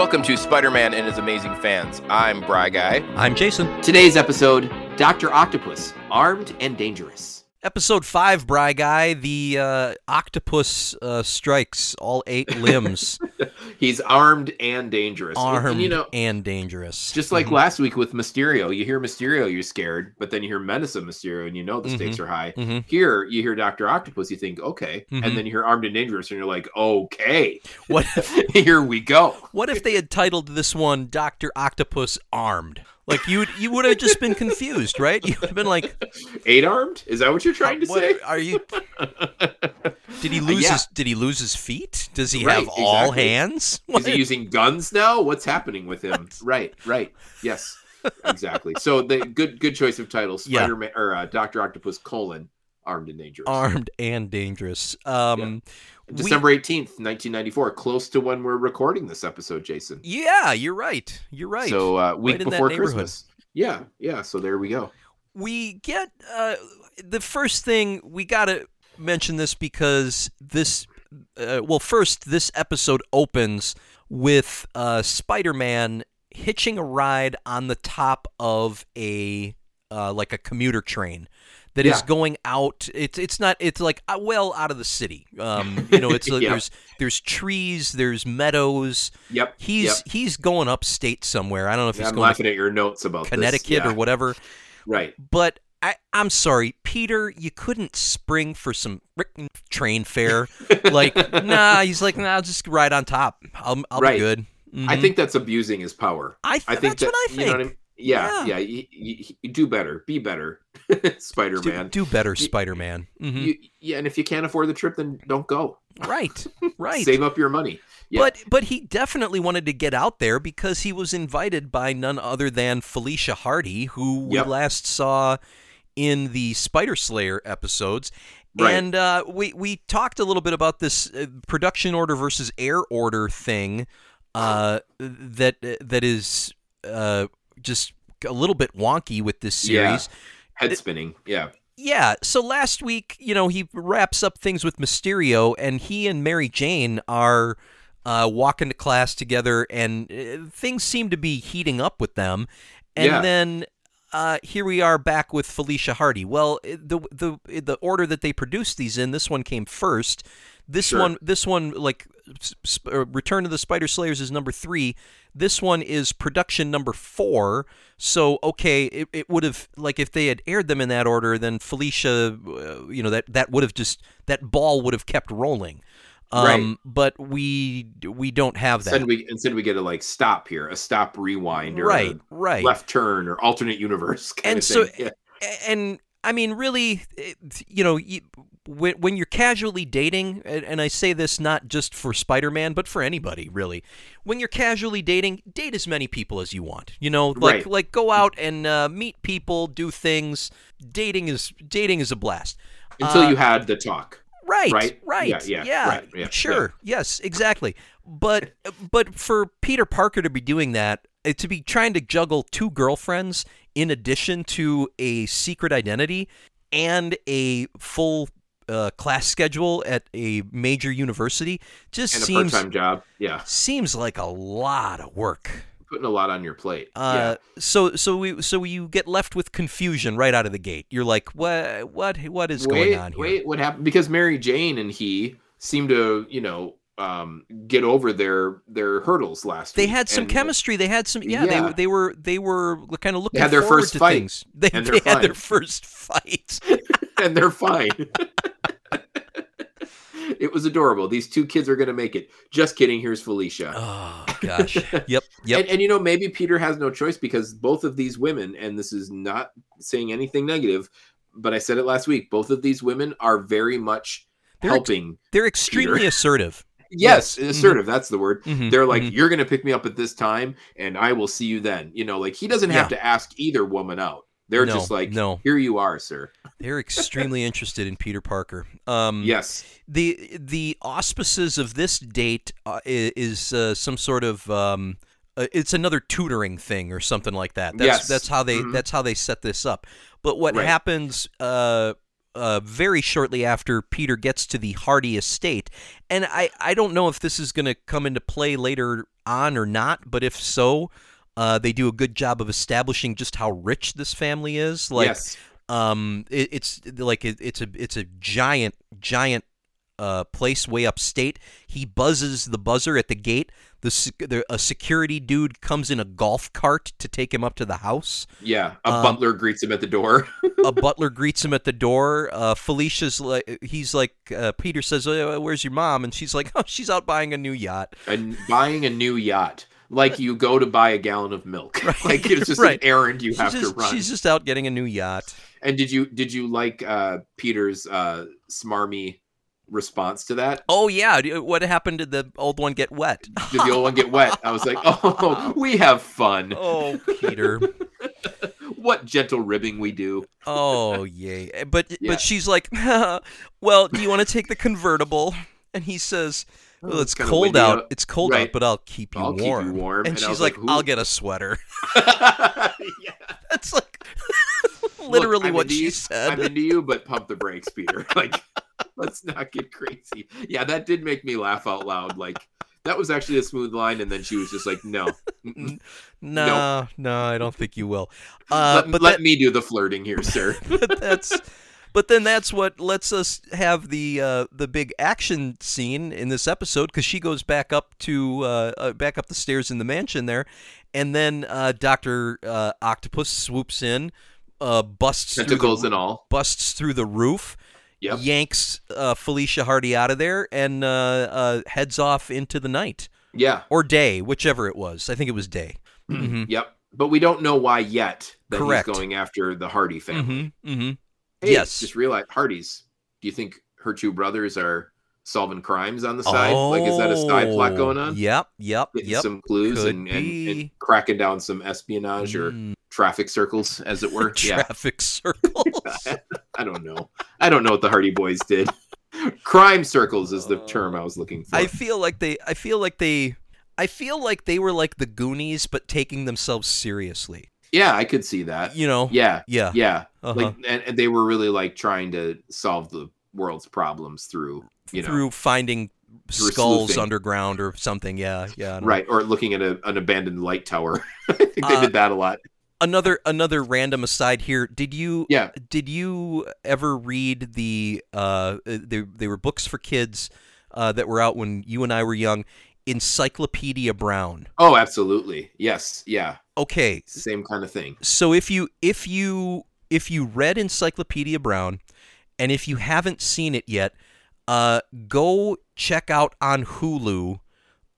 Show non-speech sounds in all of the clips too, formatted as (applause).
Welcome to Spider Man and his amazing fans. I'm Bry Guy. I'm Jason. Today's episode Dr. Octopus, Armed and Dangerous. Episode 5, Bry Guy. The uh, octopus uh, strikes all eight (laughs) limbs. He's armed and dangerous. Armed And, you know, and dangerous. just like Mhm. last week with Mysterio, you hear Mysterio, you're scared, but then you hear Menace of Mysterio and you know the stakes are high. Mhm. Here, you hear Dr. Octopus, you think, okay. And then you hear Armed and Dangerous and you're like, okay, What, (laughs) here we go. what if they had titled this one Dr. Octopus Armed? Like, you you would have just been confused, right? You would have been like, Eight armed? Is that what you're trying to what, say? Are you. (laughs) Did he lose yeah. his Did he lose his feet? Does he Right, have all hands? Is he using guns now? What's happening with him? Right, right. Yes, exactly. So the good good choice of titles. (laughs) Yeah. Spider Man or uh, Doctor Octopus colon armed and dangerous. Armed and dangerous. Um, we- December eighteenth, nineteen ninety four. Close to when we're recording this episode, Jason. yeah, you're right. You're right. So uh, week Right before. Christmas. Yeah, yeah. So there we go. we get uh, the first thing we got to mention this because this uh, well first this episode opens with uh, spider-man hitching a ride on the top of a uh, like a commuter train that is Yeah. going out it's it's not it's like uh, well out of the city um you know it's (laughs) Yeah. there's there's trees there's meadows Yep. he's yep. he's going upstate somewhere i don't know if Yeah, he's I'm going laughing at your notes about connecticut or whatever Right. but I, I'm sorry, Peter. You couldn't spring for some train fare. (laughs) like, nah. He's like, nah. I'll just ride on top. I'll, I'll Right. be good. I Mhm. think that's abusing his power. I, th- I think that's that what I you think. know what I mean. Yeah, Yeah. yeah. you, you, you do better. Be better, (laughs) Spider Man. do better, Spider-Man. Mhm. Yeah, and if you can't afford the trip, then don't go. right, (laughs) right. Save up your money. Yeah. But but he definitely wanted to get out there because he was invited by none other than Felicia Hardy, who Yep. we last saw in the Spider Slayer episodes. Right. And uh, we we talked a little bit about this uh, production order versus air order thing uh, that that is uh, just a little bit wonky with this Yeah. series. Head spinning. Yeah. Yeah, so last week, you know, he wraps up things with Mysterio, and he and Mary Jane are uh, walking to class together, and uh, things seem to be heating up with them. And Yeah. then uh, here we are back with Felicia Hardy. Well, the the the order that they produced these in, this one came first. This Sure. one, this one, like sp- uh, Return of the Spider Slayers is number three. This one is production number four. So okay, it, it would have like if they had aired them in that order, then Felicia, uh, you know that that would have just that ball would have kept rolling. Um, Right. But we we don't have that. Instead we instead we get a like stop here, a stop rewind or right, a right. left turn or alternate universe (laughs) kind And of so-. Yeah. And I mean, really, you know, you, when, when you're casually dating, and, and I say this not just for Spider-Man, but for anybody, really, when you're casually dating, date as many people as you want. You know, like Right. like go out and uh, meet people, do things. Dating is dating is a blast. Until uh, you had the talk. Right, Right? right, Yeah, yeah, right, yeah, sure, yes, exactly. But but for Peter Parker to be doing that, uh, to be trying to juggle two girlfriends in addition to a secret identity and a full uh, class schedule at a major university, just And a seems part time job. Yeah. seems like a lot of work. Putting a lot on your plate. Uh, so so we so you get left with confusion right out of the gate. You're like, what what what is. Wait, going on here? wait, what happened? Because Mary Jane and he seem to, you know, um, get over their their hurdles last They week. had some and- chemistry. They had some. Yeah, Yeah. They, they were they were kind of looking had their first fight, things. They, they had their (laughs) first fight. (laughs) and they're fine. (laughs) it was adorable. These two kids are going to make it. Just kidding. Here's Felicia. oh (laughs) gosh. Yep. Yep. And, and you know, maybe Peter has no choice because both of these women, and this is not saying anything negative, but I said it last week, both of these women are very much They're ex- helping. They're extremely Peter. assertive. (laughs) yes, yes. assertive. That's the word. Mhm, They're like, mhm. you're going to pick me up at this time, and I will see you then. You know, like he doesn't have Yeah. to ask either woman out. They're No, just like, no. here you are, sir. They're (laughs) extremely interested in Peter Parker. Um, Yes. The the auspices of this date uh, is uh, some sort of. Um, uh, it's another tutoring thing or something like that. That's Yes. that's how they Mhm. that's how they set this up. But what Right. happens uh, uh, very shortly after Peter gets to the Hardy estate. And I, I don't know if this is going to come into play later on or not, but if so, uh, they do a good job of establishing just how rich this family is. Like, yes. um, it, it's like it, it's a it's a giant giant uh, place way upstate. He buzzes the buzzer at the gate. The, the a security dude comes in a golf cart to take him up to the house. Yeah. A Um, butler greets him at the door. (laughs) a butler greets him at the door. Uh, Felicia's like, he's like, uh, Peter says, uh, "Where's your mom?" And she's like, (laughs) "Oh, she's out buying a new yacht." and buying a new yacht. Like you go to buy a gallon of milk. (laughs) Right. Like it's just Right. an errand you She's have just, to run. she's just out getting a new yacht. And did you did you like uh Peter's uh smarmy response to that? Oh yeah, what happened? Did the old one get wet? Did the old one get wet? I was like, oh, we have fun. (laughs) Oh, Peter. (laughs) What gentle ribbing we do. Oh yay! But Yeah. but she's like, well, do you want to take the convertible? And he says, Oh, it's cold out. out. It's cold out, but I'll keep you I'll keep you warm. warm. And, And she's like, like, I'll get a sweater. (laughs) (laughs) yeah. That's like (laughs) literally I'm what she you- said. I'm into you, but pump the brakes, Peter. Like, let's not get crazy. Yeah, that did make me laugh out loud. Like, that was actually a smooth line, and then she was just like, "No, no, no, I don't think you will. Uh, let, but let that- me do the flirting here, sir." that's but then that's what lets us have the uh, the big action scene in this episode because she goes back up to uh, uh, back up the stairs in the mansion there, and then uh, Doctor uh, Octopus swoops in, uh, busts through Tentacles the, and all. busts through the roof. Yep. Yanks uh, Felicia Hardy out of there and uh, uh, heads off into the night Yeah. or day, whichever it was. I think it was day. Mhm. Yep. But we don't know why yet that Correct. he's going after the Hardy family. Mm-hmm. Mm-hmm. Hey, Yes. Just realize Hardy's. Do you think her two brothers are solving crimes on the side? like, is that a side plot going on? Oh, Yep. Yep. Getting Yep. some clues and, and, and cracking down some espionage or Mm, traffic circles, as it were. (laughs) traffic circles. (laughs) I don't know. I don't know what the Hardy Boys did. Crime circles is the term I was looking for. I feel like they. I feel like they. I feel like they were like the Goonies, but taking themselves seriously. Yeah, I could see that. You know. Yeah, Yeah. yeah. uh-huh. Like, and, and they were really like trying to solve the world's problems through, you know, through finding Through skulls sleuthing. underground or something. Yeah. Yeah. Right, or looking at a, an abandoned light tower. (laughs) I think they Uh, did that a lot. Another another random aside here. Did you Yeah. did you ever read the uh they, they were books for kids uh, that were out when you and I were young Encyclopedia Brown. Oh, absolutely. Yes. Yeah. Okay, Same kind of thing. so if you if you if you read Encyclopedia Brown and if you haven't seen it yet, uh go check out on Hulu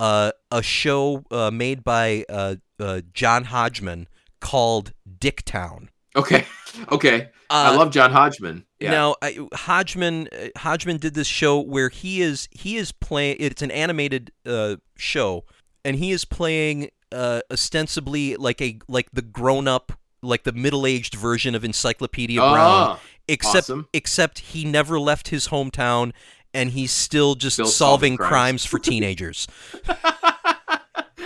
uh a show uh, made by uh, uh John Hodgman called Dicktown. Okay. (laughs) Okay. Uh, I love John Hodgman. Yeah. Now, I, Hodgman uh, Hodgman did this show where he is he is playing. It's an animated uh, show, and he is playing uh, ostensibly like a like the grown up, like the middle aged version of Encyclopedia Brown, Ah, except awesome. except he never left his hometown, and he's still just Still solving solving crimes. crimes for (laughs) teenagers.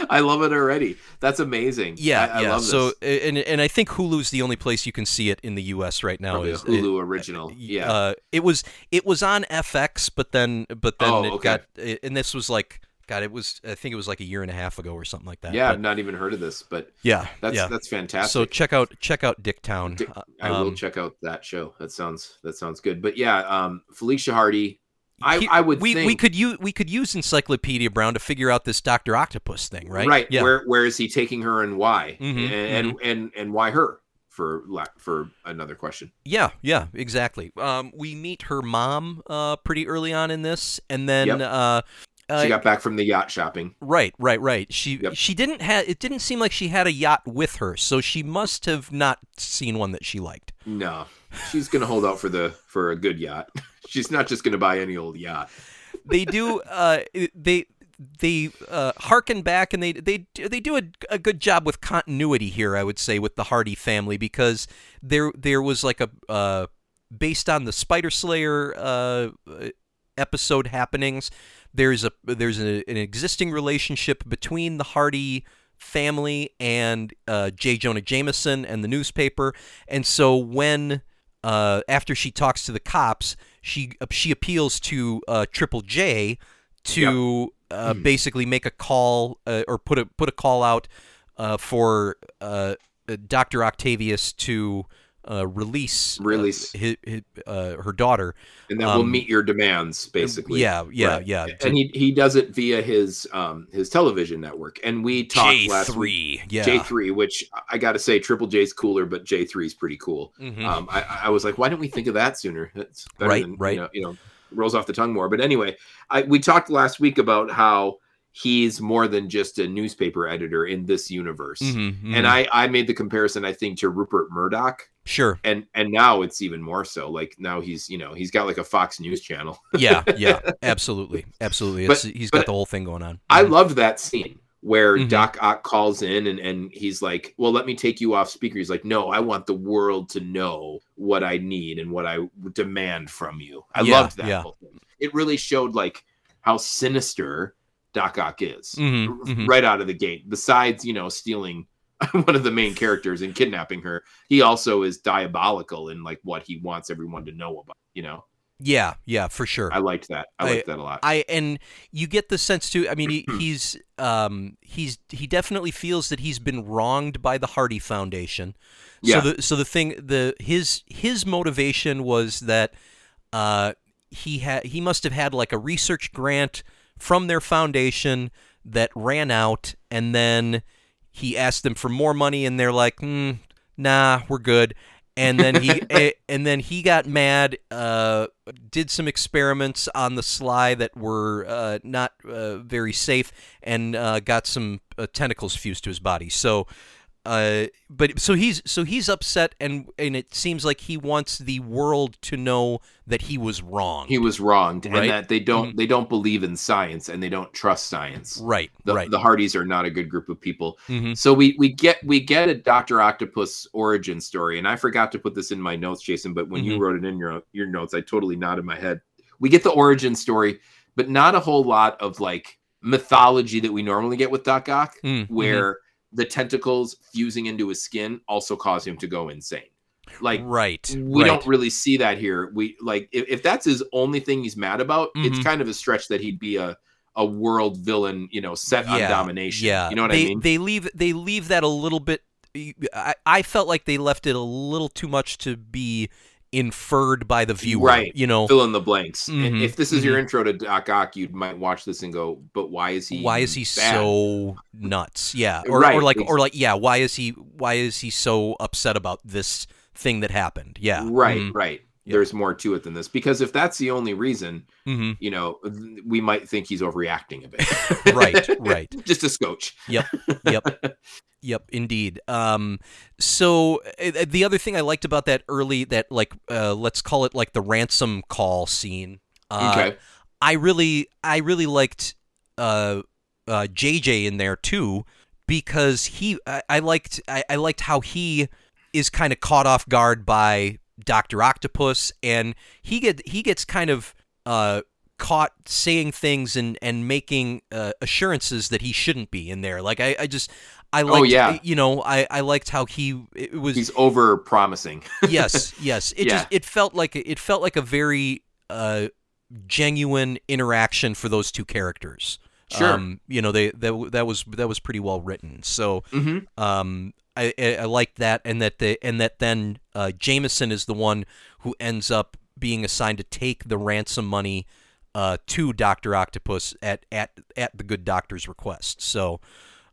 I love it already. That's amazing. Yeah, I, I yeah. love this. so and and I think Hulu's the only place you can see it in the U.S. right now. Probably is Hulu original. Yeah. Uh, it was it was on FX, but then but then Oh, it okay. got and this was like God, it was I think it was like a year and a half ago or something like that. yeah, But I've not even heard of this, but yeah, that's yeah. that's fantastic. So check out check out Dicktown. Dick- Uh, I will um, check out that show. That sounds that sounds good. But yeah, um, Felicia Hardy. I, he- I would we think we could use we could use Encyclopedia Brown to figure out this Doctor Octopus thing, right? right. Yeah. Where where is he taking her and why? Mhm, and, and and and why her? For la- for another question. Yeah, yeah, exactly. Um, we meet her mom uh, pretty early on in this, and then Yep. uh, uh, She got back from the yacht shopping. Right, right, right. She Yep. she didn't have. It didn't seem like she had a yacht with her, so she must have not seen one that she liked. No, she's gonna hold out for the for a good yacht. (laughs) She's not just gonna buy any old yacht. They do. Uh, they they uh, harken back and they they they do a, a good job with continuity here. I would say with the Hardy family because there there was like a uh, based on the Spider Slayer uh, episode happenings. There's a there's a, an existing relationship between the Hardy family and uh, J. Jonah Jameson and the newspaper, and so when uh, after she talks to the cops, she she appeals to uh, Triple J to uh, Hmm. basically make a call uh, or put a put a call out uh, for uh, uh, Doctor Octavius to uh, release uh, Release. hi hi uh, her daughter. and then we'll Um, meet your demands basically Yeah, yeah, Right. yeah. and he he does it via his um his television network and we talked J last week three, yeah. J3 which I got to say Triple J's cooler but J3 is pretty cool Mhm. um I, I was like why didn't we think of that sooner it's better Right, than, right. you know, you know rolls off the tongue more but anyway I we talked last week about how he's more than just a newspaper editor in this universe Mhm, mhm. and I I made the comparison I think to Rupert Murdoch sure, and and now it's even more so like now he's you know he's got like a Fox News channel (laughs) yeah, yeah, (laughs) absolutely, absolutely. But- It's, he's got the whole thing going on. I Mhm. loved that scene where Mhm. Doc Ock calls in and, and he's like, Well, let me take you off speaker. He's like, No, I want the world to know what I need and what I demand from you. I Yeah, loved that yeah. whole thing. It really showed like how sinister Doc Ock is Mhm, r- mhm. right out of the gate. Besides, you know, stealing (laughs) one of the main characters and kidnapping her, he also is diabolical in like what he wants everyone to know about, you know. Yeah, yeah, for sure. I liked that. I I- liked that a lot. I and you get the sense too. I mean, he, (clears throat) he's um he's he definitely feels that he's been wronged by the Hardy Foundation. Yeah. So the so the thing the his his motivation was that uh he had he must have had like a research grant from their foundation that ran out, and then he asked them for more money, and they're like, hmm, "Nah, we're good." And then he a- (laughs) and then he got mad. Uh, did some experiments on the sly that were uh, not uh, very safe, and uh, got some uh, tentacles fused to his body. So. Uh, but so he's so he's upset and and it seems like he wants the world to know that he was wrong. he was wronged Right. Mm-hmm. and that they don't they don't believe in science and they don't trust science right, the, right. the hardys are not a good group of people Mhm. so we we get we get a dr octopus origin story and i forgot to put this in my notes jason but when you Mhm. wrote it in your your notes i totally nodded my head we get the origin story but not a whole lot of like mythology that we normally get with doc ock Mm, mhm. where the tentacles fusing into his skin also cause him to go insane like right, we right. don't really see that here. We like if, if that's his only thing he's mad about, it's Mhm. kind of a stretch that he'd be a a world villain, you know, set on Yeah, domination. Yeah, you know what they, I mean? They leave they leave that a little bit. I, I felt like they left it a little too much to be inferred by the viewer. Right. You know, Fill in the blanks. And Mhm, If this is your intro to Doc Ock, you might watch this and go, "But why is he? why is he bad?" so nuts? Yeah, or, Right, or like or like yeah, why is he why is he so upset about this thing that happened? Yeah, Right, Mhm, right. Yeah. There's more to it than this because if that's the only reason, mhm. you know, we might think he's overreacting a bit. (laughs) (laughs) Right, right. Just a scotch. Yep, yep, (laughs) yep, indeed. Um, so uh, the other thing I liked about that early, that like, uh, let's call it like the ransom call scene. Uh, Okay. I really, I really liked uh, uh, JJ in there too because he, I, I liked, I, I liked how he is kind of caught off guard by Doctor Octopus, and he get he gets kind of uh, caught saying things and and making uh, assurances that he shouldn't be in there. Like I, I just. I liked, Oh, yeah. you know, I, I liked how he it was He's over promising. (laughs) yes, yes. It Yeah. just it felt like it felt like a very uh, genuine interaction for those two characters. Sure. Um, you know, they that that was that was pretty well written. So hmm um, I, I I liked that, and that the and that then uh, Jameson is the one who ends up being assigned to take the ransom money uh, to Doctor Octopus at at at the good doctor's request. So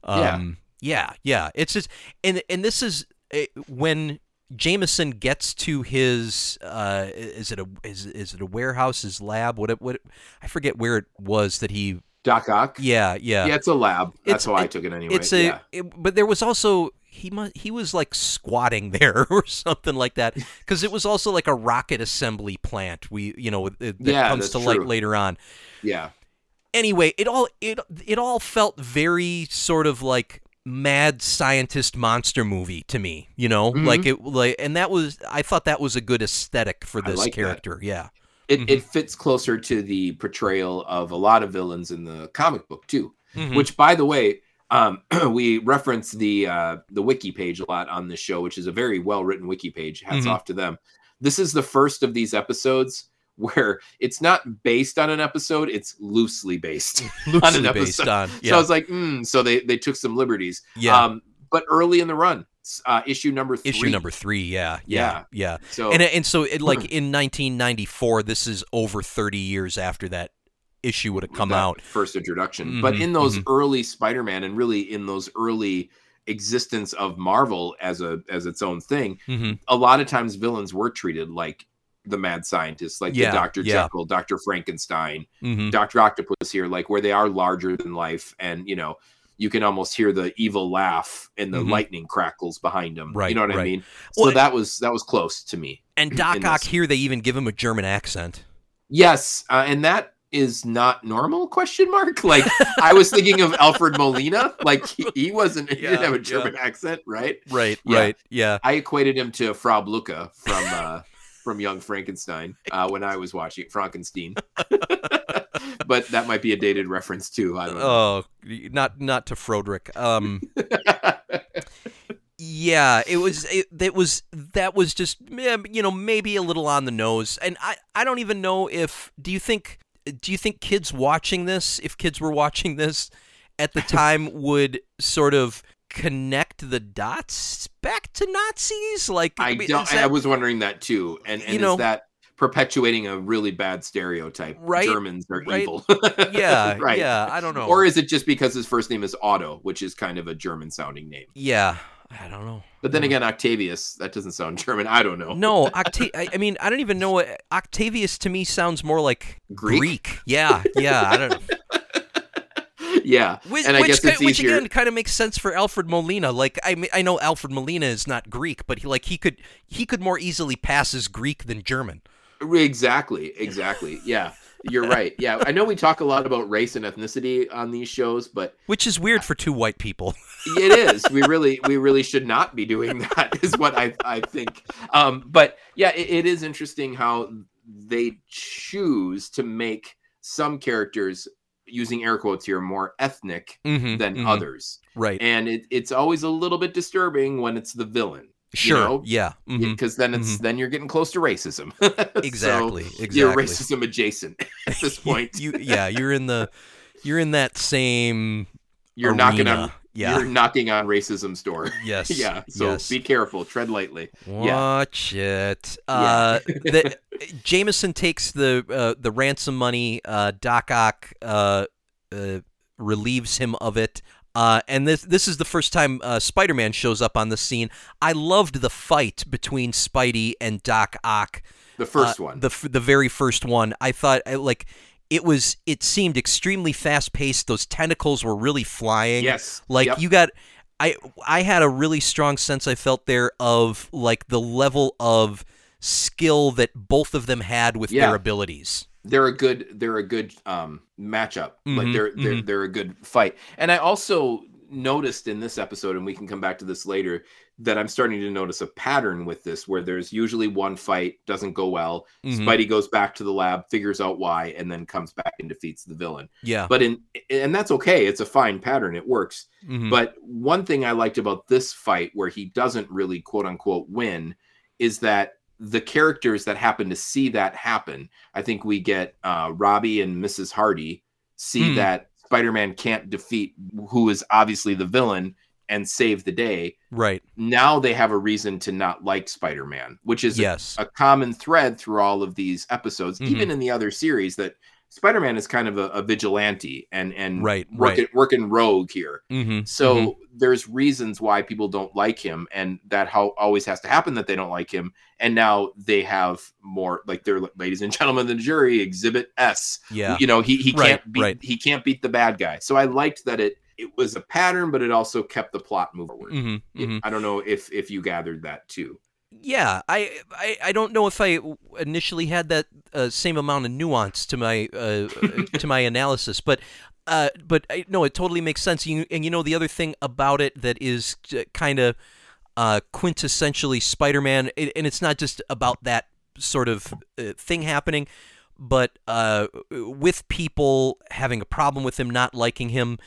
um, yeah, yeah, it's just and and this is uh, when. Jameson gets to his uh, is it a is, is it a warehouse his lab what it, what it, I forget where it was that he Doc Ock. yeah yeah Yeah, it's a lab. It's- That's how I took it anyway. it's a yeah. it- but there was also he must he was like squatting (laughs) there or something like that because it was also like a rocket assembly plant we you know that Yeah, comes to that's light later on yeah. anyway it all it it all felt very sort of like mad scientist monster movie to me you know Mhm. like it like and that was i thought that was a good aesthetic for this like that. character yeah It, Mhm. it fits closer to the portrayal of a lot of villains in the comic book too. Mhm. Which, by the way, um, (clears throat) we reference the uh, the wiki page a lot on this show, which is a very well written wiki page. Hats Mhm. off to them. this is the first of these episodes (laughs) where it's not based on an episode; it's loosely based. (laughs) (laughs) Loosely an based episode. on. So I was like, mm, so they they took some liberties. yeah. Um, but early in the run, uh, issue number three. Issue number three. Yeah. Yeah. Yeah. So And and so it, like (clears throat) in 1994, this is over 30 years after that issue would have come out. first introduction. but Mhm, in those mhm. early Spider-Man and really in those early existence of Marvel as a as its own thing, hmm a lot of times villains were treated like the mad scientists, like Yeah, the Doctor yeah. Jekyll, Doctor Frankenstein, hmm Doctor Octopus here, like where they are larger than life, and you know you can almost hear the evil laugh and the Mhm. lightning crackles behind him. Right, you know what I mean? So Well, that was that was close to me. And Doc Ock here, they even give him a German accent. Yes, uh, and that is not normal question mark (laughs) like i was thinking of alfred molina like he, he wasn't he Yeah, didn't have a yeah. german accent right Right. Yeah. Right. Yeah. i equated him to frau blucher from uh from young frankenstein uh when i was watching frankenstein (laughs) but that might be a dated reference too i don't know Oh, not not to Froderick. Um. Yeah, it was. It, it was. That was just. You know, maybe a little on the nose. And I. I don't even know if. Do you think? Do you think kids watching this, if kids were watching this at the (laughs) time, would sort of connect the dots back to Nazis? Like, i mean, don't is i was wondering that too and and You know- is that perpetuating a really bad stereotype Right, germans are right. evil yeah, (laughs) right yeah. I don't know. or is it just because his first name is otto which is kind of a german sounding name yeah, I don't know. But then again, Octavius, that doesn't sound (laughs) German. I don't know. No, (laughs) Octa- I, I mean, I don't even know what Octavius to me sounds more like Greek? Yeah, yeah, I don't know. yeah. Which, and I which, guess it's which easier. again kind of makes sense for Alfred Molina. Like I mean, I know Alfred Molina is not Greek, but he like he could he could more easily pass as Greek than German. Exactly. (laughs) Exactly. Yeah. You're right. Yeah. I know we talk a lot about race and ethnicity on these shows, but Which is weird for two white people. (laughs) it is. We really, we really should not be doing that. (laughs) Is what I, I think. Um, but yeah, it, it is interesting how they choose to make some characters using air quotes here more ethnic Mhm, than mhm. others, right? and it, it's always a little bit disturbing when it's the villain. Sure. know, yeah. because then it's then you're getting close to racism. (laughs) So Exactly. exactly. You're racism adjacent (laughs) at this (laughs) point. you yeah, you're in the you're in that same You're knocking on arena. yeah. you're knocking on racism's door. yes. yeah. So yes. be careful. Tread lightly. Yeah. Watch it. Yeah. Uh, the, Jameson takes the uh, the ransom money. Uh, Doc Ock uh, uh, relieves him of it. Uh, and this this is the first time uh, Spider-Man shows up on the scene. I loved the fight between Spidey and Doc Ock. The first Uh, one. the f- the very first one. I thought like it was. It seemed extremely fast paced. Those tentacles were really flying. yes. Like Yep. you got I I had a really strong sense I felt there of like the level of skill that both of them had with Yeah. their abilities. They're a good they're a good um matchup like Mhm, they're they're mhm. they're a good fight and i also noticed in this episode and we can come back to this later that i'm starting to notice a pattern with this where there's usually one fight doesn't go well Mhm. spidey goes back to the lab figures out why and then comes back and defeats the villain Yeah. but in and that's okay it's a fine pattern it works Mhm. but one thing I liked about this fight, where he doesn't really quote unquote win, is that the characters that happen to see that happen, I think we get uh, Robbie and Mrs. Hardy see Hmm. that Spider Man can't defeat who is obviously the villain and save the day. right. Now they have a reason to not like Spider Man, which is a- Yes. a, common thread through all of these episodes, Mhm. even in the other series that. Spider-Man is kind of a, a vigilante and and Right, working working rogue here. Mhm. So Mhm. there's reasons why people don't like him, and that how always has to happen that they don't like him. And now they have more like they're ladies and gentlemen the jury, Exhibit S. yeah. You know, he he Right, can't beat right. he can't beat the bad guy. So I liked that it it was a pattern, but it also kept the plot moving forward. Mhm. Mhm. I don't know if if you gathered that too. Yeah, I, I I don't know if I initially had that uh, same amount of nuance to my uh, (laughs) to my analysis, but uh, but I, no, it totally makes sense. You, and you know the other thing about it that is kind of uh, quintessentially Spider-Man, it, and it's not just about that sort of uh, thing happening, but uh, with people having a problem with him, not liking him,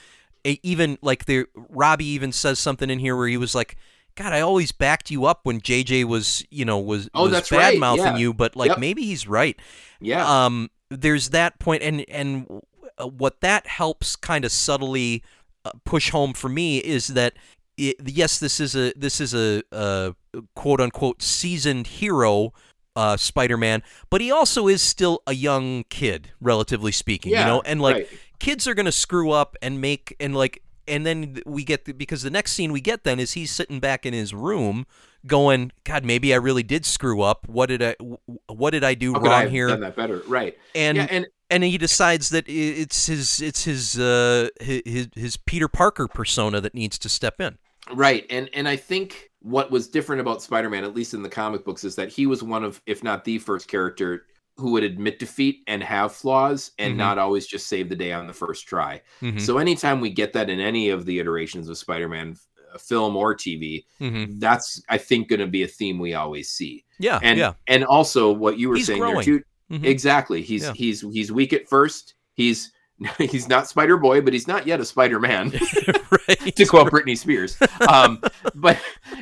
even like the Robbie even says something in here where he was like God, I always backed you up when JJ was, you know, was Oh, was that's bad right, mouthing yeah. you, but like Yep. maybe he's right. Yeah. Um, there's that point, and and what that helps kind of subtly uh, push home for me is that it, yes, this is a this is a, a quote unquote seasoned hero. Uh, Spider-Man, but he also is still a young kid, relatively speaking. yeah. you know, and like right. kids are gonna screw up and make and like and then we get the, because the next scene we get then is he's sitting back in his room going god maybe i really did screw up what did i what did i do How could I've here done that better? Right. and yeah, and and he decides that it's his it's his uh his his peter parker persona that needs to step in Right. And and I think what was different about Spider-Man, at least in the comic books, is that he was one of, if not the first character who would admit defeat and have flaws and Mhm. not always just save the day on the first try. Mhm. So anytime we get that in any of the iterations of Spider-Man uh, film or TV, Mhm. that's I think going to be a theme we always see. yeah And yeah and also what you were He's saying growing. there too. Mhm. Exactly. He's Yeah. he's he's weak at first. He's (laughs) he's not Spider Boy, but he's not yet a Spider Man. (laughs) right (laughs) to quote Britney Spears. Um, but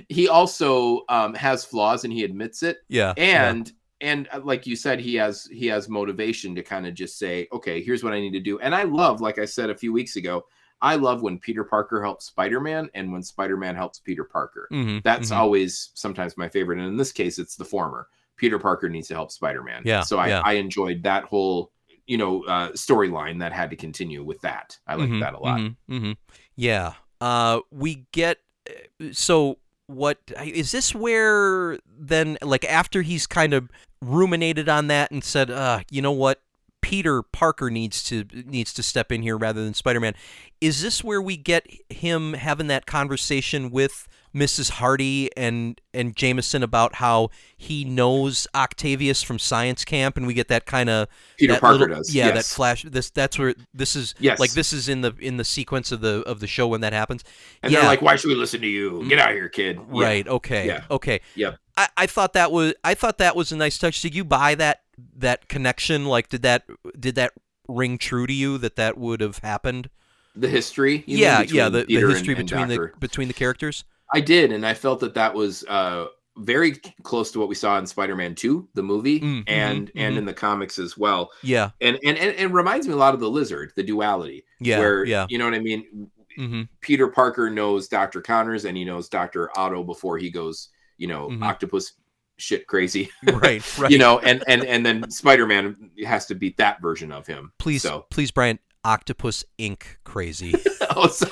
he also um, has flaws and he admits it. yeah yeah. And and uh, like you said, he has he has motivation to kind of just say, okay, here's what I need to do. And I love, like I said a few weeks ago, I love when Peter Parker helps Spider Man and when Spider Man helps Peter Parker. Mhm. That's Mhm. always sometimes my favorite. And in this case, it's the former. Peter Parker needs to help Spider Man. Yeah, So I, yeah. I enjoyed that whole you know uh, storyline that had to continue with that. I like Mhm, that a lot. mhm, mhm. Yeah. Uh, we get uh, so what is this where then like after he's kind of ruminated on that and said, uh, you know what, Peter Parker needs to needs to step in here rather than Spider-Man. Is this where we get him having that conversation with Mrs. Hardy and and Jameson about how he knows Octavius from science camp and we get that kind of Peter Parker little- does. Yeah, that flash. This that's where this is. Yes. like this is in the in the sequence of the of the show when that happens. And yeah, they're like, "Why should we listen to you? Mm-hmm. Get out of here, kid!" Yeah. right. Okay. Yeah. Okay. Yep. I, I thought that was I thought that was a nice touch. Did you buy that that connection? Like, did that did that ring true to you that that would have happened? The history. you mean, yeah. Yeah. The, the and- history and between the between the characters. I did, and I felt that that was uh, very close to what we saw in Spider-Man Two, the movie, Mm, mhm, and and mhm. in the comics as well. Yeah. And and and it reminds me a lot of the Lizard, the duality. Yeah. where yeah. you know what I mean. hmm Peter Parker knows Doctor Connors, and he knows Doctor Otto before he goes, you know, Mhm. octopus shit crazy. (laughs) Right. (laughs) Right. you know, and and and then Spider-Man has to beat that version of him. please, So, please, Brian. Octopus ink Crazy. (laughs) oh, so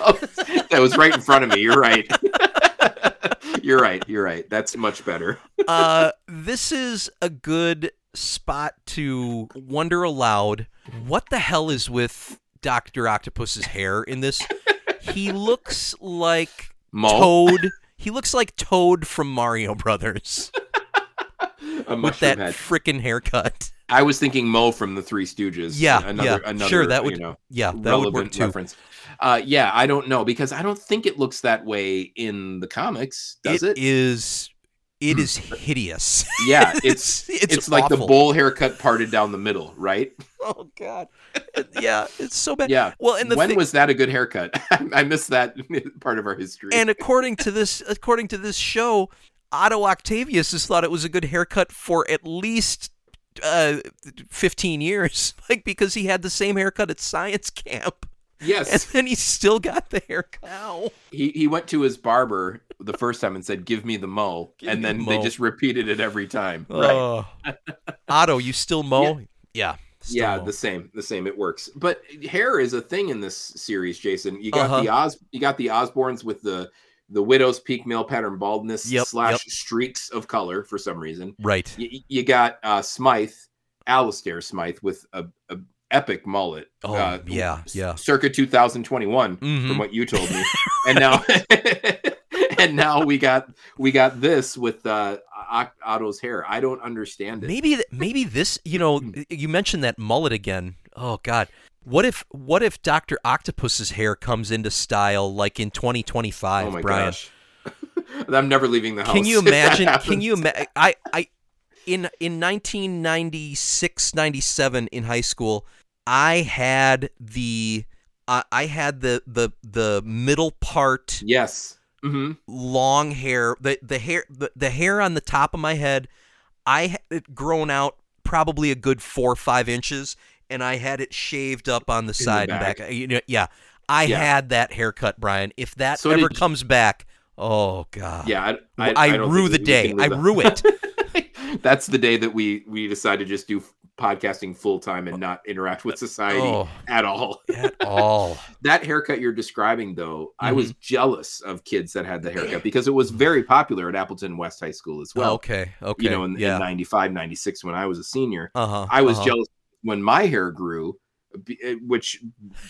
that was right in front of me. You're right. You're right. You're right. That's much better. (laughs) uh, this is a good spot to wonder aloud what the hell is with Doctor Octopus's hair in this. He looks like Toad. He looks like Toad from Mario Brothers (laughs) with that frickin' haircut. I was thinking Moe from the Three Stooges. Yeah, another, yeah, another, sure, that would- you know, Yeah, that would relevant work too. reference. Uh, yeah, I don't know because I don't think it looks that way in the comics. Does it? It is. It is hideous. (laughs) Yeah, it's it's it's, like the bowl haircut parted down the middle, right? (laughs) Oh God. yeah, it's so bad. Yeah. Well, and the when thing, was that a good haircut? (laughs) I missed that part of our history. and according to this according to this show otto octavius has thought it was a good haircut for at least uh, 15 years (laughs) like because he had the same haircut at science camp Yes. and then he still got the haircut Ow. he he went to his barber the first time and said, "Give me the Moe," Give and then the they just repeated it every time. right. Oh. otto you still mow yeah still yeah the same the same it works but hair is a thing in this series jason you got Uh-huh. the os you got the osborns with the the widow's peak male pattern baldness Yep, slash yep. streaks of color for some reason right you, you got uh smythe Alistair smythe with a, a epic mullet Oh, uh, yeah, yeah. circa 2021 Mhm. from what you told me (laughs) and now (laughs) and now we got we got this with uh otto's hair i don't understand it maybe maybe this you know Hmm. you mentioned that mullet again oh god what if what if dr octopus's hair comes into style like in 2025 oh my brian gosh (laughs) i'm never leaving the house Can you (laughs) imagine? Can you imagine? I, I, in in 1996, 97 in high school, I had the, uh, I had the the the middle part yes Mm-hmm. long hair. The the hair the, the hair on the top of my head, I had it grown out probably a good four or five inches, and I had it shaved up on the side and back. back. You know, yeah, I Yeah. had that haircut, Brian. If that So ever comes back, oh god, Yeah, I, I, I, I rue the day. I rue it. (laughs) That's the day that we we decide to just do podcasting full time and not interact with society Oh. at all. (laughs) At all. That haircut you're describing, though, I Mm-hmm. was jealous of kids that had the haircut because it was very popular at Appleton West High School as well. okay. Okay. You know, in, yeah. in 95, 96, when I was a senior, uh huh. I was jealous when my hair grew, eh, which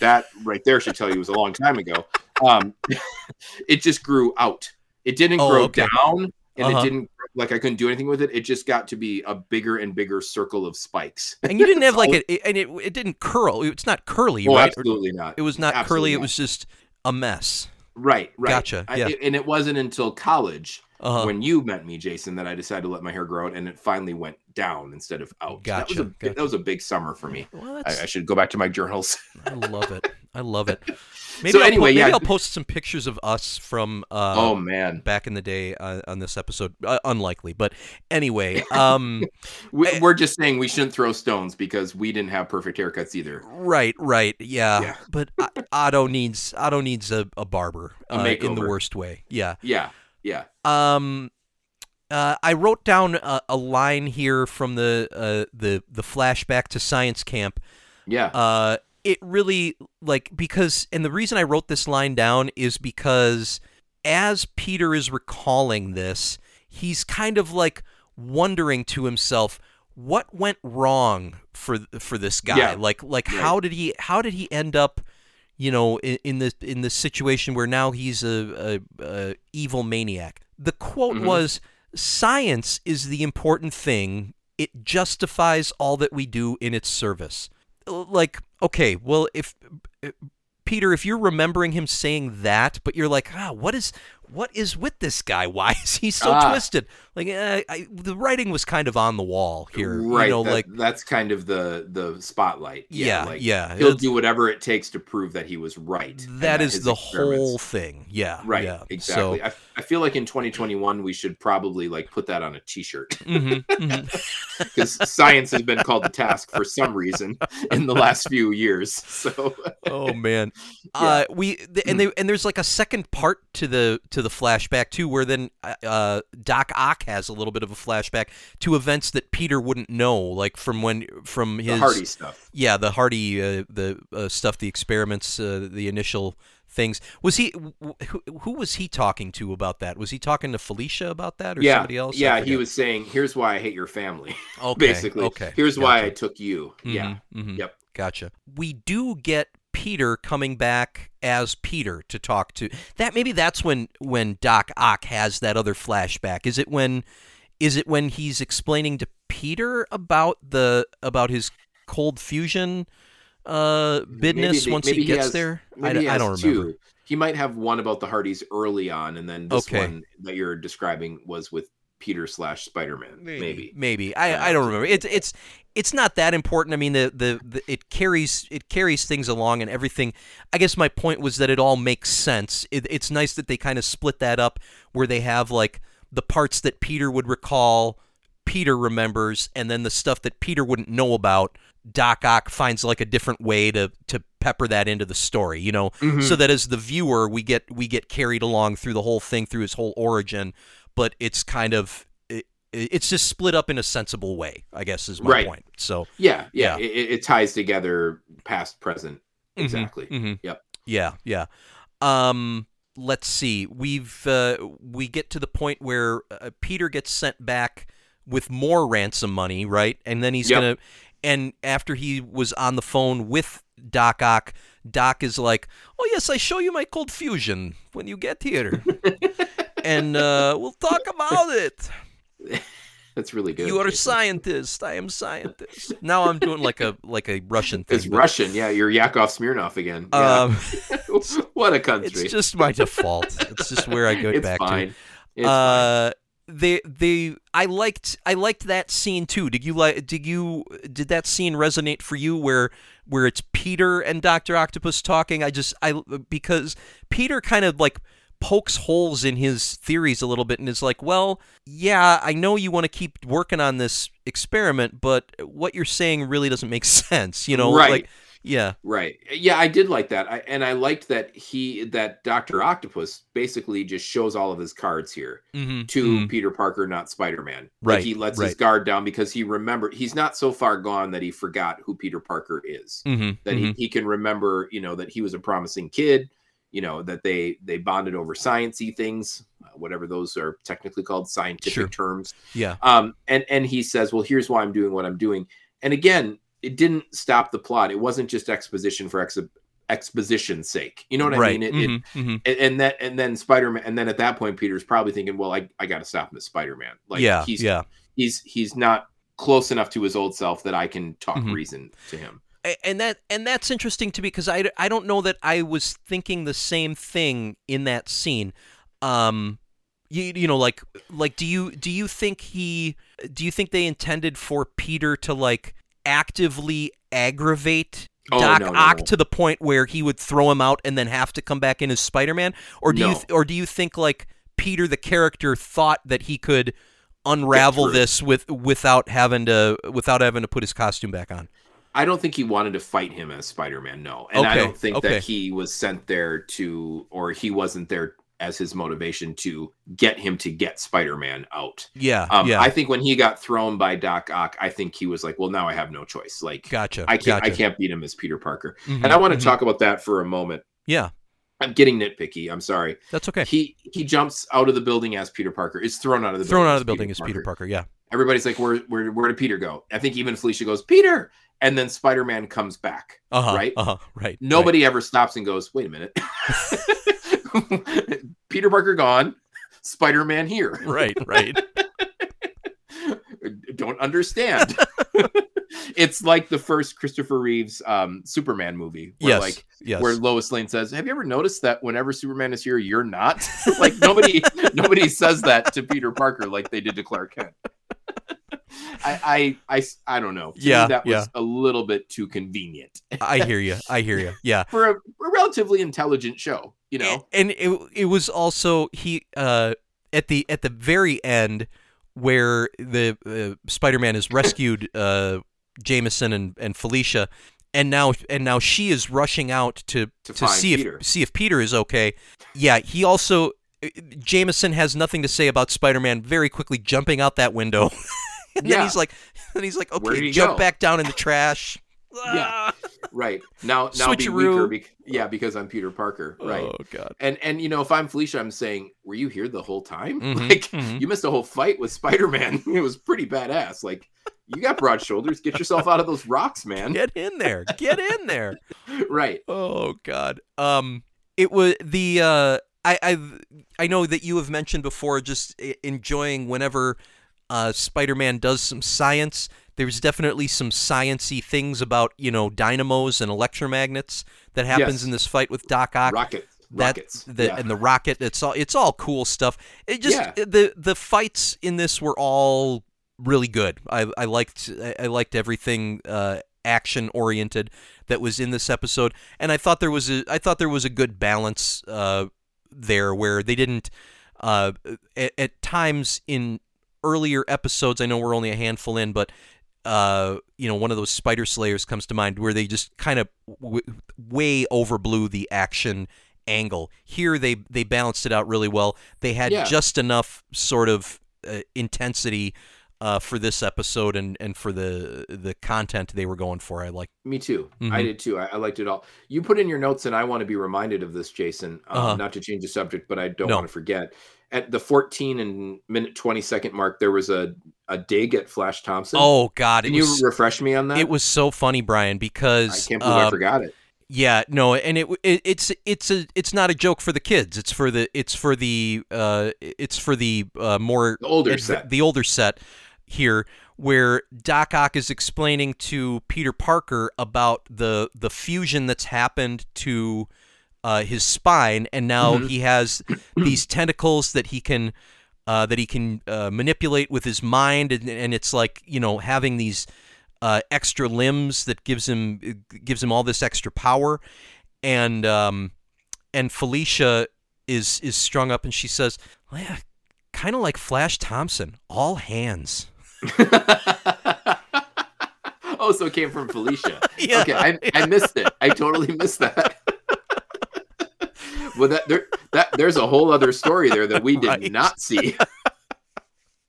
that right there should tell you was a long time ago. Um, (laughs) it just grew out. It didn't Oh, grow okay. down, and Uh-huh. it didn't like I couldn't do anything with it. It just got to be a bigger and bigger circle of spikes. And you didn't have like (laughs) it, and it it didn't curl. It's not curly, oh, right? absolutely not. It was not Absolutely curly. It was just a mess. Right, right. Gotcha, I- yeah. and it wasn't until college Uh-huh. when you met me, Jason, that I decided to let my hair grow out, and it finally went down instead of out. that was Gotcha, a big- gotcha. that was a big summer for me. well, I, I should go back to my journals. I love it. (laughs) I love it. (laughs) Maybe So I'll po- maybe yeah. I'll post some pictures of us from uh, oh man, back in the day uh, on this episode. Uh, unlikely, but anyway. Um, (laughs) we, Eh. we're just saying we shouldn't throw stones because we didn't have perfect haircuts either. right, right, yeah. Yeah. (laughs) But Otto needs Otto needs a, a barber A uh, in the worst way. Yeah. Yeah, yeah. Um, uh, I wrote down a, a line here from the uh, the the flashback to science camp. Yeah. Uh, it really like because and the reason I wrote this line down is because as Peter is recalling this, he's kind of like wondering to himself what went wrong for for this guy. Yeah. Like like Right. how did he how did he end up you know in, in this in this situation where now he's a, a, a evil maniac. The quote Mhm. was science is the important thing. It justifies all that we do in its service. Like, okay, well, if Peter, if you're remembering him saying that, but you're like, ah, what is what is with this guy? Why is he so Ah. twisted? Like, uh, I, the writing was kind of on the wall here. right. You know, that- like, that's kind of the the spotlight. yeah, like, yeah. He'll do whatever it takes to prove that he was right. and that is the whole thing. Yeah, Right. Yeah. Exactly. So, I, I feel like in 2021 we should probably like put that on a T-shirt (laughs) mhm, mhm. because science has been called to task for some reason in the last few years. (laughs) So oh man (laughs) Yeah. uh we and they and there's like a second part to the to the flashback too where then uh doc ock has a little bit of a flashback to events that peter wouldn't know like from when from his the Hardy stuff. yeah the hardy uh, the uh, stuff the experiments uh, the initial things was he wh- who, who was he talking to about that was he talking to felicia about that or yeah, somebody else yeah. He was saying, "Here's why I hate your family." (laughs) okay, Basically, okay Here's why I took you. Yeah. Mhm, mhm. Yep. Gotcha. We do get Peter coming back as Peter to talk to. That maybe that's when when Doc Ock has that other flashback. Is it when is it when he's explaining to Peter about the about his cold fusion uh business they- once maybe he gets has- there? I, Maybe I don't two. remember. He might have one about the Hardys early on, and then this Okay. one that you're describing was with Peter slash Spider Man. Maybe. Maybe. I, I don't remember. It's it's it's not that important. I mean the, the the it carries it carries things along and everything. I guess my point was that it all makes sense. It, it's nice that they kind of split that up where they have like the parts that Peter would recall, Peter remembers, and then the stuff that Peter wouldn't know about. Doc Ock finds like a different way to to pepper that into the story, you know, Mhm. so that as the viewer we get we get carried along through the whole thing through his whole origin, but it's kind of it, it's just split up in a sensible way. I guess is my Right. point. So Yeah, yeah. Yeah. It, it- ties together past, present. Mhm, Exactly. mhm. Yep. Yeah, yeah. Um, let's see. We've uh, we get to the point where uh, Peter gets sent back with more ransom money, right? And then he's Yep. gonna. And after he was on the phone with Doc Ock, Doc is like, "Oh yes, I show you my cold fusion when you get here, (laughs) and uh, we'll talk about it." (laughs) That's really good. You are a scientist. I am scientist. Now I'm doing like a like a Russian thing. It's but, Russian. Yeah, you're Yakov Smirnoff again. Yeah. Um, (laughs) what a country. it's just my default. It's just where I go It's back fine. to. It's fine. uh, they they I liked I liked that scene too. Did you like? Did you did that scene resonate for you where where it's Peter and Doctor Octopus talking? I just I because Peter kind of like pokes holes in his theories a little bit and is like, "Well, yeah, I know you want to keep working on this experiment, but what you're saying really doesn't make (laughs) sense." You know, Right. like yeah. Right. Yeah, I did like that. I, and I liked that he that Dr. Octopus basically just shows all of his cards here Mhm, to mhm. Peter Parker, not Spider-Man. Right, Like he lets his guard down because he remembered he's not so far gone that he forgot who Peter Parker is. Mhm, That he, he can remember, you know, that he was a promising kid, you know, that they they bonded over sciencey things, uh, whatever those are technically called scientific Sure. terms yeah. um and and he says well here's why i'm doing what i'm doing and again it didn't stop the plot it wasn't just exposition for ex- exposition's sake you know what right. i mean it, it mhm, mhm. and, that and then spider-man and then at that point peter's probably thinking well i, I gotta stop as spider-man like yeah. he's yeah. he's he's not close enough to his old self that i can talk Mhm. reason to him and that and that's interesting to me because I, I don't know that I was thinking the same thing in that scene. Um, you you know like like do you do you think he do you think they intended for Peter to like actively aggravate Oh, Doc no, no, Ock no. to the point where he would throw him out and then have to come back in as Spider-Man, or do you th- or do you think like Peter the character thought that he could unravel this with without having to without having to put his costume back on? I don't think he wanted to fight him as Spider-Man. No, and I don't think okay. that he was sent there to, or he wasn't there as his motivation to get him to get Spider-Man out. Yeah, Um, yeah. I think when he got thrown by Doc Ock, I think he was like, "Well, now I have no choice. Like, Gotcha. I can't, gotcha. I can't beat him as Peter Parker." Mhm, And I want to mhm. talk about that for a moment. Yeah, I'm getting nitpicky. I'm sorry. that's okay. He he jumps out of the building as Peter Parker. Is thrown out of the Thrown building out as of the building is Peter Parker. Yeah. Everybody's like, "Where where where did Peter go?" I think even Felicia goes, "Peter," and then Spider-Man comes back. Uh huh. Right? Uh huh. Right. Nobody ever stops and goes, "Wait a minute." (laughs) (laughs) Peter Parker gone. Spider-Man here. Right. Right. (laughs) don't understand. it's like the first Christopher Reeves um, Superman movie, where yes. like yes. where Lois Lane says, "Have you ever noticed that whenever Superman is here, you're not?" like nobody nobody says that to Peter Parker like they did to Clark Kent. I, I I I don't know. To Yeah, that was yeah. a little bit too convenient I hear you. I hear you. (laughs) Yeah. for a, a relatively intelligent show. You know, and it it was also he uh at the at the very end where the uh, Spider-Man has rescued uh Jameson and and Felicia and now and now she is rushing out to To to, see Peter. if see if Peter is okay. Yeah, he also uh, Jameson has nothing to say about Spider-Man very quickly jumping out that window. (laughs) (laughs) and then he's like (laughs) and he's like okay, jump go? back down in the trash. (laughs) Yeah. Ah. right now now be weaker. Bec- yeah, because I'm Peter Parker. Right. Oh god. And and you know, if I'm Felicia, I'm saying, were you here the whole time? Mhm, Like mhm. you missed a whole fight with Spider-Man. It was pretty badass. Like you got broad shoulders. Get yourself out of those rocks, man. Get in there. Get in there. Right. Oh God. Um, it was the uh, I I I know that you have mentioned before just enjoying whenever uh, Spider-Man does some science. There's definitely some sciency things about you know dynamos and electromagnets that happens Yes. in this fight with Doc Ock. Rockets. That Rockets. the yeah. and the rocket. It's all it's all cool stuff. It just Yeah. the the fights in this were all really good. I I liked I, I liked everything uh, action oriented that was in this episode, and I thought there was a I thought there was a good balance uh, there where they didn't uh, at, at times in earlier episodes. I know we're only a handful in, but uh, you know, one of those Spider Slayers comes to mind where they just kind of w- way overblew the action angle. Here they they balanced it out really well. They had Yeah. just enough sort of uh, intensity uh, for this episode and, and for the the content they were going for. I like. Me too. I Mhm. did too. I, I liked it all. You put in your notes, and I want to be reminded of this, Jason. Um, Uh-huh. Not to change the subject, but I don't No. want to forget. At the 14 and minute 20 second mark, there was a, a dig at Flash Thompson. Oh God, Can you was refresh me on that? it was so funny, Brian, because I can't believe I um, forgot it. Yeah, no, and it, it it's it's a it's not a joke for the kids. It's for the it's for the uh it's for the uh, more The older adv- set. the older set here, where Doc Ock is explaining to Peter Parker about the the fusion that's happened to uh, his spine, and now Mhm. he has these tentacles that he can uh, that he can uh, manipulate with his mind, and, and it's like you know having these uh, extra limbs that gives him gives him all this extra power, and um, and Felicia is is strung up, and she says, well, "Yeah, kind of like Flash Thompson, all hands." Oh, so it came from Felicia. (laughs) Yeah, okay, I, I missed it. I totally missed that. (laughs) well, that there that there's a whole other story there that we did Right. not see. (laughs)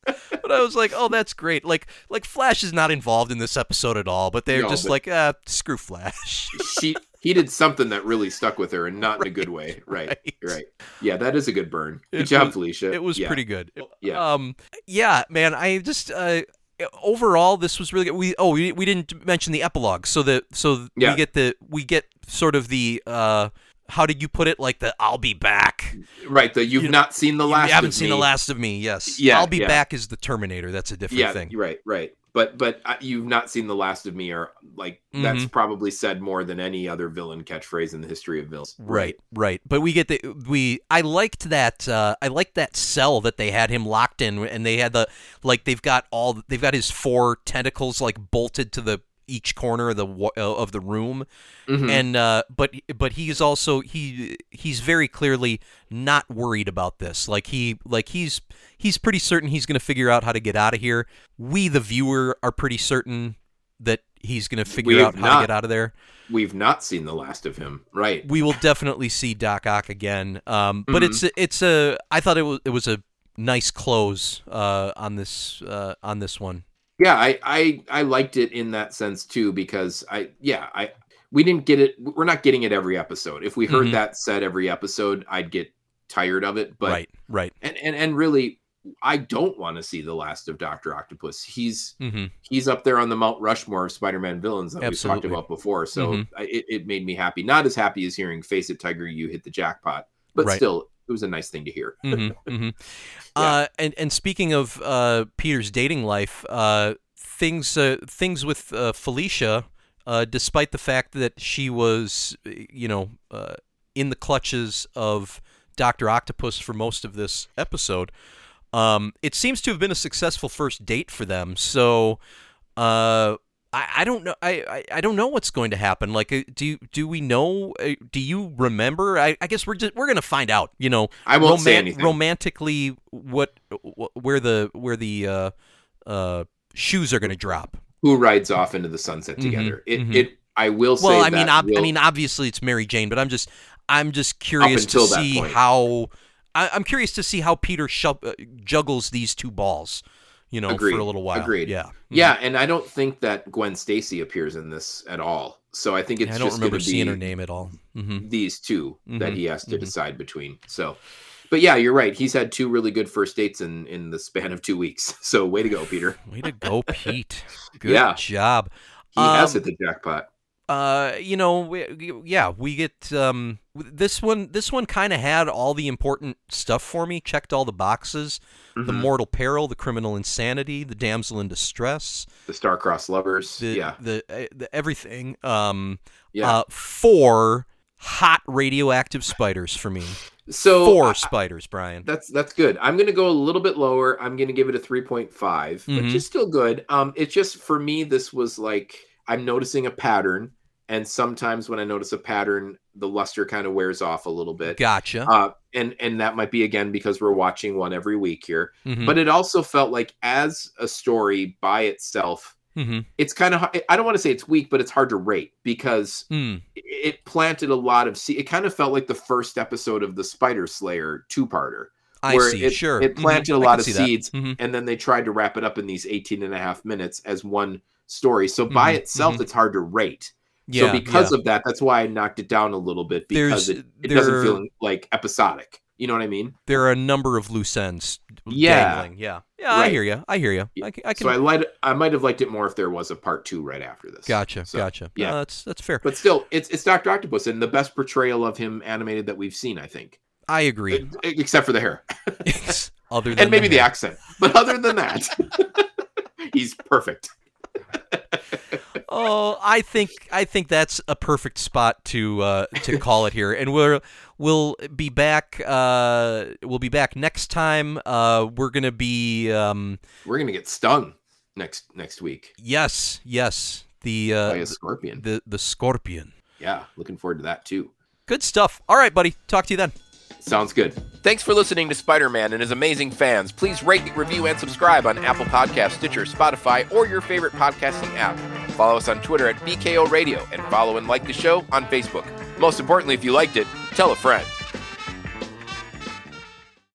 But I was like, "Oh, that's great!" Like like Flash is not involved in this episode at all, but they're No, just but- like, "Ah, screw Flash." She he did something that really stuck with her, and not in a good way. Right, Right. right. Yeah, that is a good burn. Good It job, was- Felicia. It was Yeah. pretty good. Yeah. Um. Yeah, man. I just uh, overall this was really good. We oh we, we didn't mention the epilogue. So the so Yeah. we get the we get sort of the uh how did you put it like the I'll be back. right. The you've You- not seen the last. you haven't seen me. the last of me. Yes. Yeah, I'll be yeah. back is the Terminator. That's a different thing. Yeah, thing. right, right. But but you've not seen the last of me, or like that's Mm-hmm. probably said more than any other villain catchphrase in the history of villains. Right, right. But we get the we. I liked that. Uh, I liked that cell that they had him locked in, and they had the like they've got all they've got his four tentacles like bolted to the each corner of the uh, of the room, Mhm. and uh, but but he's also he he's very clearly not worried about this. Like he like he's he's pretty certain he's going to figure out how to get out of here. We the viewer are pretty certain that he's going to figure out how to get out of there We've not seen the last of him. Right. we will definitely see Doc Ock again. Um, but Mhm. it's a, it's a I thought it was it was a nice close uh, on this uh, on this one. Yeah, I, I I liked it in that sense too because I yeah I we didn't get it. We're not getting it every episode. If we heard Mhm. that said every episode, I'd get tired of it. But right, right. and and and really, I don't want to see the last of Doctor Octopus. He's hmm he's up there on the Mount Rushmore of Spider-Man villains that we've talked about before. So Mhm. I, it, it made me happy. Not as happy as hearing "Face It, Tiger, you hit the jackpot," but Right. still, it was a nice thing to hear. (laughs) hmm hmm Uh, and and speaking of uh, Peter's dating life, uh, things uh, things with uh, Felicia, uh, despite the fact that she was, you know, uh, in the clutches of Doctor Octopus for most of this episode, um, it seems to have been a successful first date for them. So. I, I don't know. I, I, I don't know what's going to happen. Like, uh, do do we know? Uh, do you remember? I, I guess we're just we're gonna find out. You know, I won't say anything. romantically what wh- where the where the uh, uh, shoes are going to drop. Who rides off into the sunset Mhm, together? It mhm. it. I will say. Well, I mean, ob- I mean, obviously it's Mary Jane, but I'm just I'm just curious to see point. how I, I'm curious to see how Peter shu- uh, juggles these two balls. You know, Agreed, for a little while. agreed. Yeah. Yeah, and I don't think that Gwen Stacy appears in this at all. So I think it's I don't just remember seeing her name at all. hmm these 2 that Mhm, he has to mhm. decide between. So, but yeah, you're right. He's had two really good first dates in in the span of two weeks. (laughs) So way to go, Peter. Way to go, Pete. (laughs) Good Yeah. job. He has Um, hit the jackpot. Uh you know we, yeah we get um this one this one kind of had all the important stuff for me checked all the boxes the Mhm. mortal peril the criminal insanity the damsel in distress the star-crossed lovers. the yeah, the, uh, the everything um yeah. uh four hot radioactive spiders for me so four I- spiders brian that's that's good. I'm going to go a little bit lower. I'm going to give it a 3.5, Mhm. which is still good. Um, it's just for me, this was like I'm noticing a pattern, and sometimes when I notice a pattern, the luster kind of wears off a little bit. gotcha Uh, and and that might be again because we're watching one every week here. Mhm, But it also felt like as a story by itself, mhm, it's kind of I don't want to say it's weak, but it's hard to rate because mm, it planted a lot of see. It kind of felt like the first episode of the Spider Slayer two-parter. i where see it, sure it Mhm, planted I a lot of seeds and then they tried to wrap it up in these 18 and a half minutes as one story so by Mhm, itself mhm. it's hard to rate yeah so because yeah. of that that's why i knocked it down a little bit because There's- it, it doesn't feel like episodic you know what i mean there are a number of loose ends Yeah. dangling. yeah yeah i hear you i hear you i I can so i liked i might have liked it more if there was a part two right after this Gotcha, So, gotcha. yeah. No, that's that's fair. but still it's it's dr octopus and the best portrayal of him animated that we've seen i think I agree. Except for the hair (laughs) other than and maybe the, hair. accent but other than that (laughs) he's perfect Oh, I think I think that's a perfect spot to uh, to call it here, and we're we'll be back. Uh, we'll be back next time. Uh, we're gonna be um, we're gonna get stung next next week yes, yes, the by uh, a scorpion the the scorpion. yeah looking forward to that too Good stuff. All right, buddy. Talk to you then. Sounds good. Thanks for listening to Spider Man and his amazing fans. Please rate, review, and subscribe on Apple Podcasts, Stitcher, Spotify, or your favorite podcasting app. Follow us on Twitter at BKO Radio and follow and like the show on Facebook. Most importantly, if you liked it, tell a friend.